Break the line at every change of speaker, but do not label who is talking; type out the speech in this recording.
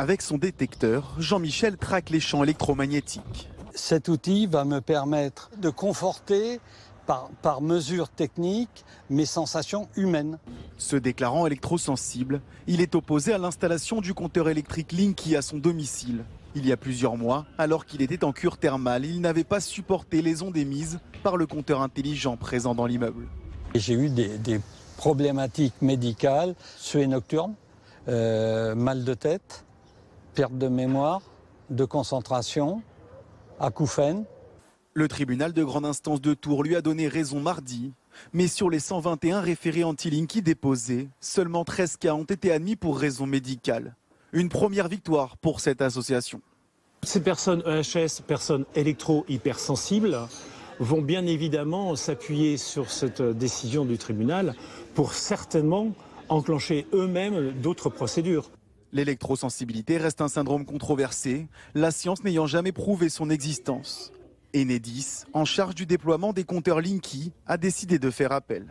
Avec son détecteur, Jean-Michel traque les champs électromagnétiques.
Cet outil va me permettre de conforter par, par mesure technique mes sensations humaines.
Se déclarant électrosensible, il est opposé à l'installation du compteur électrique Linky à son domicile. Il y a plusieurs mois, alors qu'il était en cure thermale, il n'avait pas supporté les ondes émises par le compteur intelligent présent dans l'immeuble.
J'ai eu des, des, problématiques médicales, suée nocturne, euh, mal de tête, perte de mémoire, de concentration, acouphènes.
Le tribunal de grande instance de Tours lui a donné raison mardi. Mais sur les 121 référés anti-Linky déposés, seulement 13 cas ont été admis pour raison médicale. Une première victoire pour cette association.
Ces personnes EHS, personnes électro-hypersensibles, vont bien évidemment s'appuyer sur cette décision du tribunal pour certainement enclencher eux-mêmes d'autres procédures.
L'électrosensibilité reste un syndrome controversé, la science n'ayant jamais prouvé son existence. Enedis, en charge du déploiement des compteurs Linky, a décidé de faire appel.